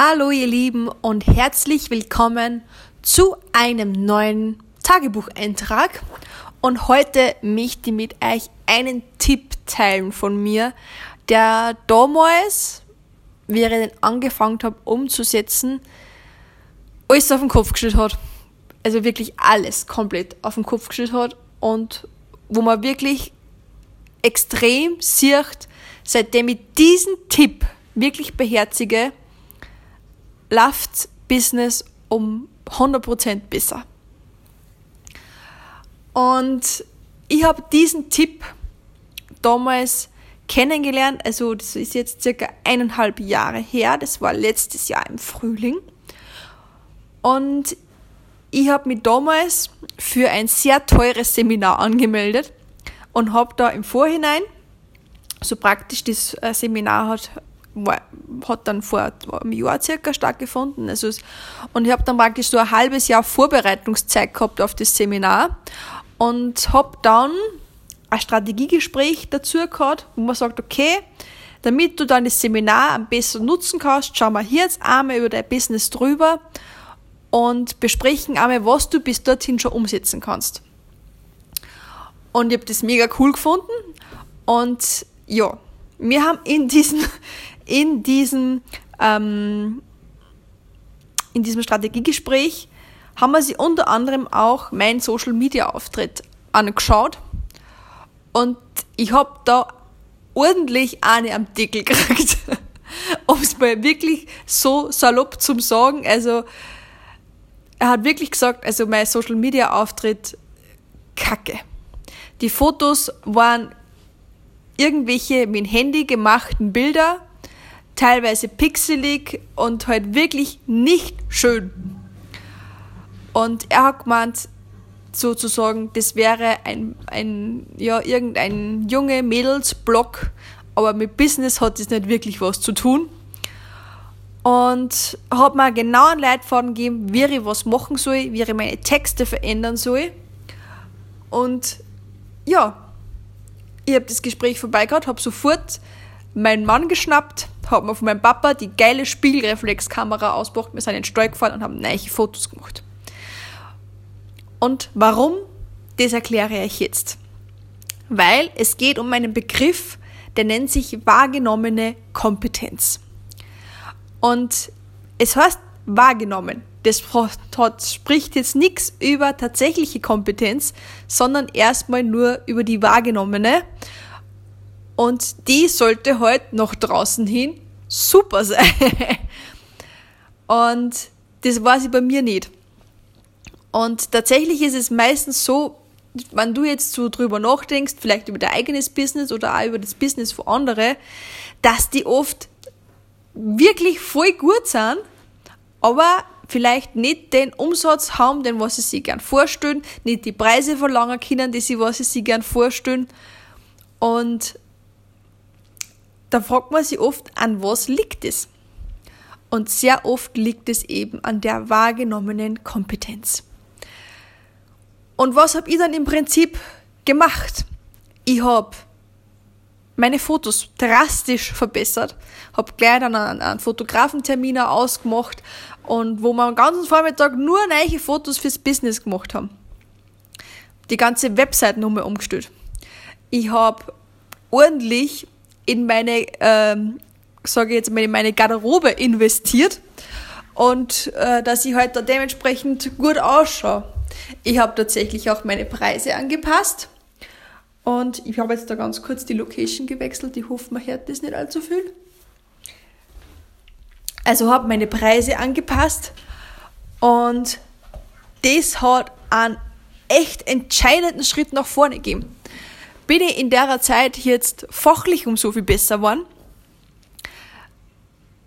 Hallo ihr Lieben und herzlich willkommen zu einem neuen Tagebucheintrag. Und heute möchte ich mit euch einen Tipp teilen von mir, der damals, wie ich angefangen habe umzusetzen, alles auf den Kopf gestellt hat. Also wirklich alles komplett auf den Kopf gestellt hat und wo man wirklich extrem sieht, seitdem ich diesen Tipp wirklich beherzige, läuft Business um 100% besser. Und ich habe diesen Tipp damals kennengelernt, also das ist jetzt circa eineinhalb Jahre her, das war letztes Jahr im Frühling. Und ich habe mich damals für ein sehr teures Seminar angemeldet und habe da im Vorhinein, so praktisch das äh, Seminar hat war, hat dann vor einem Jahr circa stattgefunden. Also, und ich habe dann praktisch so ein halbes Jahr Vorbereitungszeit gehabt auf das Seminar und habe dann ein Strategiegespräch dazu gehabt, wo man sagt, okay, damit du dann das Seminar am besten nutzen kannst, schauen wir hier jetzt einmal über dein Business drüber und besprechen einmal, was du bis dorthin schon umsetzen kannst. Und ich habe das mega cool gefunden und ja, wir haben in diesem, in diesem, ähm, in diesem Strategiegespräch haben wir sie unter anderem auch meinen Social Media Auftritt angeschaut und ich habe da ordentlich eine am Deckel gekriegt. um es mal wirklich so salopp zum sagen. Also, er hat wirklich gesagt, also mein Social Media Auftritt kacke. Die Fotos waren irgendwelche mit dem Handy gemachten Bilder teilweise pixelig und halt wirklich nicht schön. Und er hat gemeint, sozusagen, das wäre ein, ein ja, irgendein junge Mädelsblog, aber mit Business hat das nicht wirklich was zu tun. Und hat mir genau einen Leitfaden gegeben, wie ich was machen soll, wie ich meine Texte verändern soll. Und ja, ich habe das Gespräch vorbei gehabt, habe sofort meinen Mann geschnappt, hat mir von meinem Papa die geile Spiegelreflexkamera ausgebracht, wir sind in den Stall gefahren und haben neue Fotos gemacht. Und warum? Das erkläre ich jetzt. Weil es geht um einen Begriff, der nennt sich wahrgenommene Kompetenz. Und es heißt wahrgenommen. Das spricht jetzt nichts über tatsächliche Kompetenz, sondern erstmal nur über die wahrgenommene. Und die sollte heute nach draußen hin super sein. Und das weiß ich bei mir nicht. Und tatsächlich ist es meistens so, wenn du jetzt so drüber nachdenkst, vielleicht über dein eigenes Business oder auch über das Business von anderen, dass die oft wirklich voll gut sind, aber vielleicht nicht den Umsatz haben, den was sie sich gern vorstellen, nicht die Preise verlangen können, die sie was sie sich gern vorstellen. Und da fragt man sich oft, an was liegt es? Und sehr oft liegt es eben an der wahrgenommenen Kompetenz. Und was habe ich dann im Prinzip gemacht? Ich habe meine Fotos drastisch verbessert, habe gleich dann einen, einen Fotografentermin ausgemacht und wo wir den ganzen Vormittag nur neue Fotos fürs Business gemacht haben. Die ganze Website nochmal umgestellt. Ich habe ordentlich in meine, ähm, sage jetzt mal, in meine Garderobe investiert und äh, dass ich halt da dementsprechend gut ausschaue. Ich habe tatsächlich auch meine Preise angepasst und ich habe jetzt da ganz kurz die Location gewechselt. Ich hoffe, man hört das nicht allzu viel. Also habe meine Preise angepasst und das hat einen echt entscheidenden Schritt nach vorne gegeben bin ich in der Zeit jetzt fachlich um so viel besser geworden?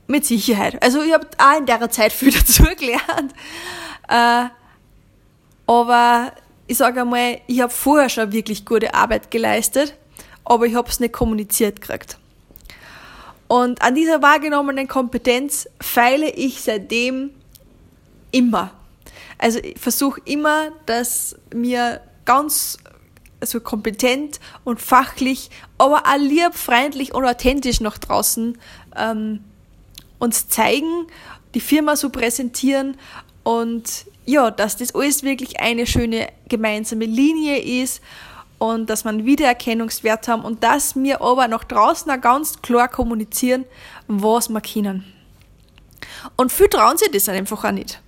Mit Sicherheit. Also ich habe auch in der Zeit viel dazu gelernt. Äh, aber ich sage einmal, ich habe vorher schon wirklich gute Arbeit geleistet, aber ich habe es nicht kommuniziert gekriegt. Und an dieser wahrgenommenen Kompetenz feile ich seitdem immer. Also ich versuche immer, dass mir ganz also kompetent und fachlich, aber auch lieb, freundlich und authentisch nach draußen ähm, uns zeigen, die Firma so präsentieren und ja, dass das alles wirklich eine schöne gemeinsame Linie ist und dass man Wiedererkennungswert haben und dass wir aber nach draußen auch ganz klar kommunizieren, was wir können. Und viele trauen sich das einfach auch nicht.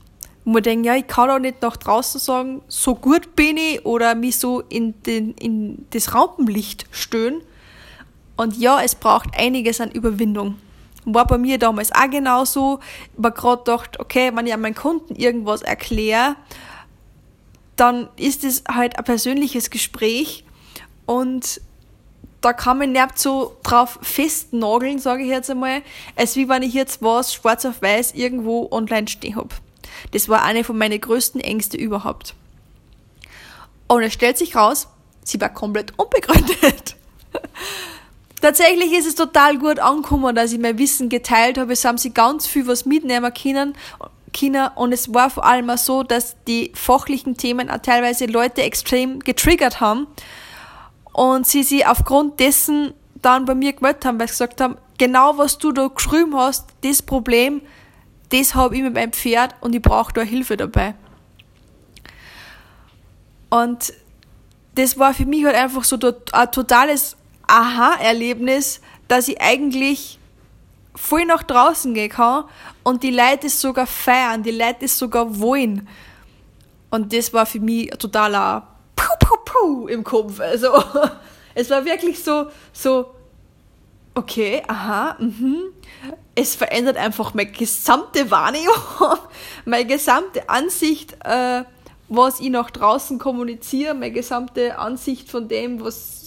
Man denkt, ja, ich kann auch nicht nach draußen sagen, so gut bin ich oder mich so in, den, in das Rampenlicht stöhnen. Und ja, es braucht einiges an Überwindung. War bei mir damals auch genauso. Ich habe gerade gedacht, okay, wenn ich an meinen Kunden irgendwas erkläre, dann ist es halt ein persönliches Gespräch und da kann man nicht so drauf festnageln, sage ich jetzt einmal, als wie wenn ich jetzt was schwarz auf weiß irgendwo online stehen habe. Das war eine von meinen größten Ängste überhaupt. Und es stellt sich raus, sie war komplett unbegründet. Tatsächlich ist es total gut angekommen, dass ich mein Wissen geteilt habe. Es haben sie ganz viel was mitnehmen können. China und es war vor allem auch so, dass die fachlichen Themen auch teilweise Leute extrem getriggert haben und sie sich aufgrund dessen dann bei mir gemeldet haben, weil sie gesagt haben, genau was du da geschrieben hast, das Problem, das habe ich mit meinem Pferd und ich brauche da Hilfe dabei. Und das war für mich halt einfach so ein totales Aha-Erlebnis, dass ich eigentlich voll nach draußen gehen kann und die Leute es sogar feiern, die Leute es sogar wollen. Und das war für mich totaler Puh, Puh, Puh im Kopf. Also, es war wirklich so, so, okay, aha, mhm. Es verändert einfach meine gesamte Wahrnehmung, meine gesamte Ansicht, äh, was ich nach draußen kommuniziere, meine gesamte Ansicht von dem, was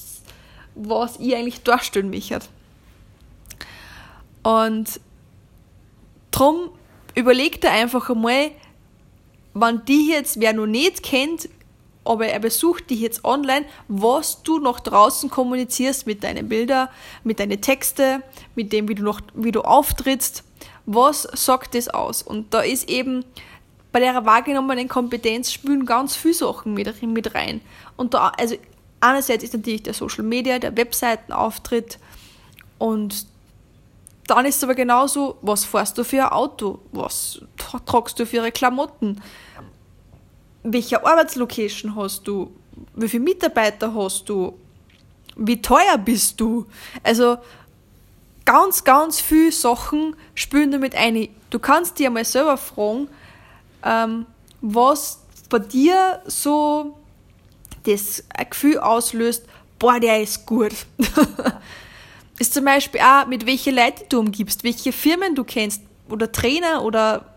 was ich eigentlich darstellen möchte. Und drum überleg dir einfach einmal, wenn die jetzt, wer noch nicht kennt, aber er besucht dich jetzt online, was du nach draußen kommunizierst mit deinen Bildern, mit deinen Texten, mit dem, wie du noch, wie du auftrittst, was sagt das aus? Und da ist eben bei der wahrgenommenen Kompetenz spülen ganz viele Sachen mit, mit rein. Und da, also einerseits ist natürlich der Social Media, der Webseitenauftritt und dann ist es aber genauso, was fährst du für ein Auto, was tragst du für ihre Klamotten, welche Arbeitslocation hast du, wie viele Mitarbeiter hast du, wie teuer bist du. Also ganz, ganz viele Sachen spüren damit ein. Du kannst dir mal selber fragen, ähm, was bei dir so das Gefühl auslöst, boah, der ist gut. ist zum Beispiel auch, mit welchen Leuten du umgibst, welche Firmen du kennst oder Trainer oder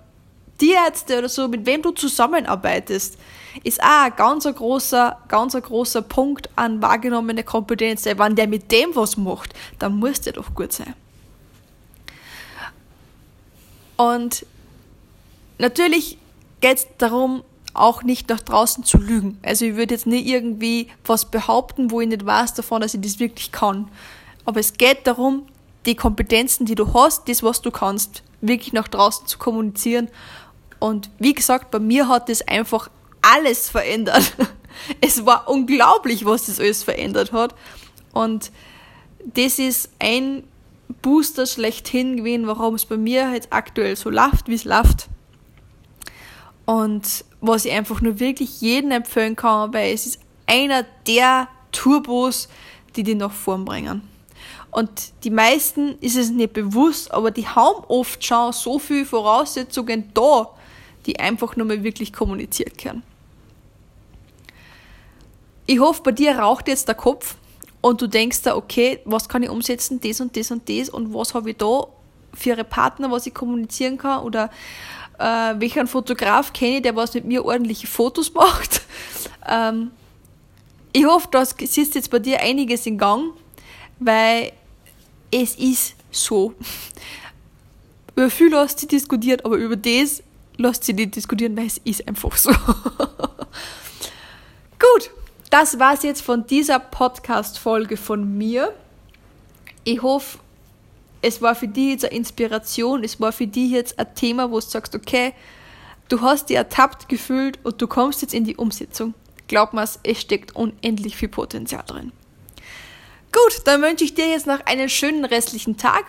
Tierärzte oder so, mit wem du zusammenarbeitest, ist auch ein ganz großer, ganz großer Punkt an wahrgenommene Kompetenz. Wenn der mit dem was macht, dann muss der doch gut sein. Und natürlich geht es darum, auch nicht nach draußen zu lügen. Also ich würde jetzt nicht irgendwie was behaupten, wo ich nicht weiß davon, dass ich das wirklich kann. Aber es geht darum, die Kompetenzen, die du hast, das, was du kannst, wirklich nach draußen zu kommunizieren. Und wie gesagt, bei mir hat das einfach alles verändert. Es war unglaublich, was das alles verändert hat. Und das ist ein Booster schlechthin gewesen, warum es bei mir jetzt aktuell so läuft, wie es läuft. Und was ich einfach nur wirklich jedem empfehlen kann, weil es ist einer der Turbos, die die nach vorn bringen. Und die meisten ist es nicht bewusst, aber die haben oft schon so viele Voraussetzungen da, die einfach nur mal wirklich kommuniziert können. Ich hoffe, bei dir raucht jetzt der Kopf und du denkst da, okay, was kann ich umsetzen, das und das und das und was habe ich da für ihre Partner, was ich kommunizieren kann oder äh, welchen Fotograf kenne ich, der was mit mir ordentliche Fotos macht. Ähm, ich hoffe, da siehst jetzt bei dir einiges in Gang, weil es ist so. Über viel lässt sie diskutiert, aber über das lässt sie nicht diskutieren, weil es ist einfach so. Gut, das war's jetzt von dieser Podcast-Folge von mir. Ich hoffe, es war für die jetzt eine Inspiration, es war für die jetzt ein Thema, wo du sagst, okay, du hast dich ertappt gefühlt und du kommst jetzt in die Umsetzung. Glaub mir, es steckt unendlich viel Potenzial drin. Gut, dann wünsche ich dir jetzt noch einen schönen restlichen Tag.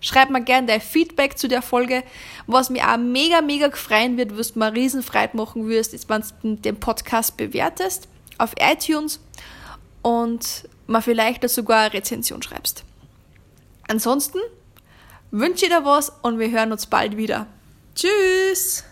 Schreib mir gerne dein Feedback zu der Folge. Was mir auch mega, mega gefreien wird, wirst du mir riesenfreit machen wirst, ist, wenn du den Podcast bewertest auf iTunes und mal vielleicht sogar eine Rezension schreibst. Ansonsten wünsche ich dir was und wir hören uns bald wieder. Tschüss!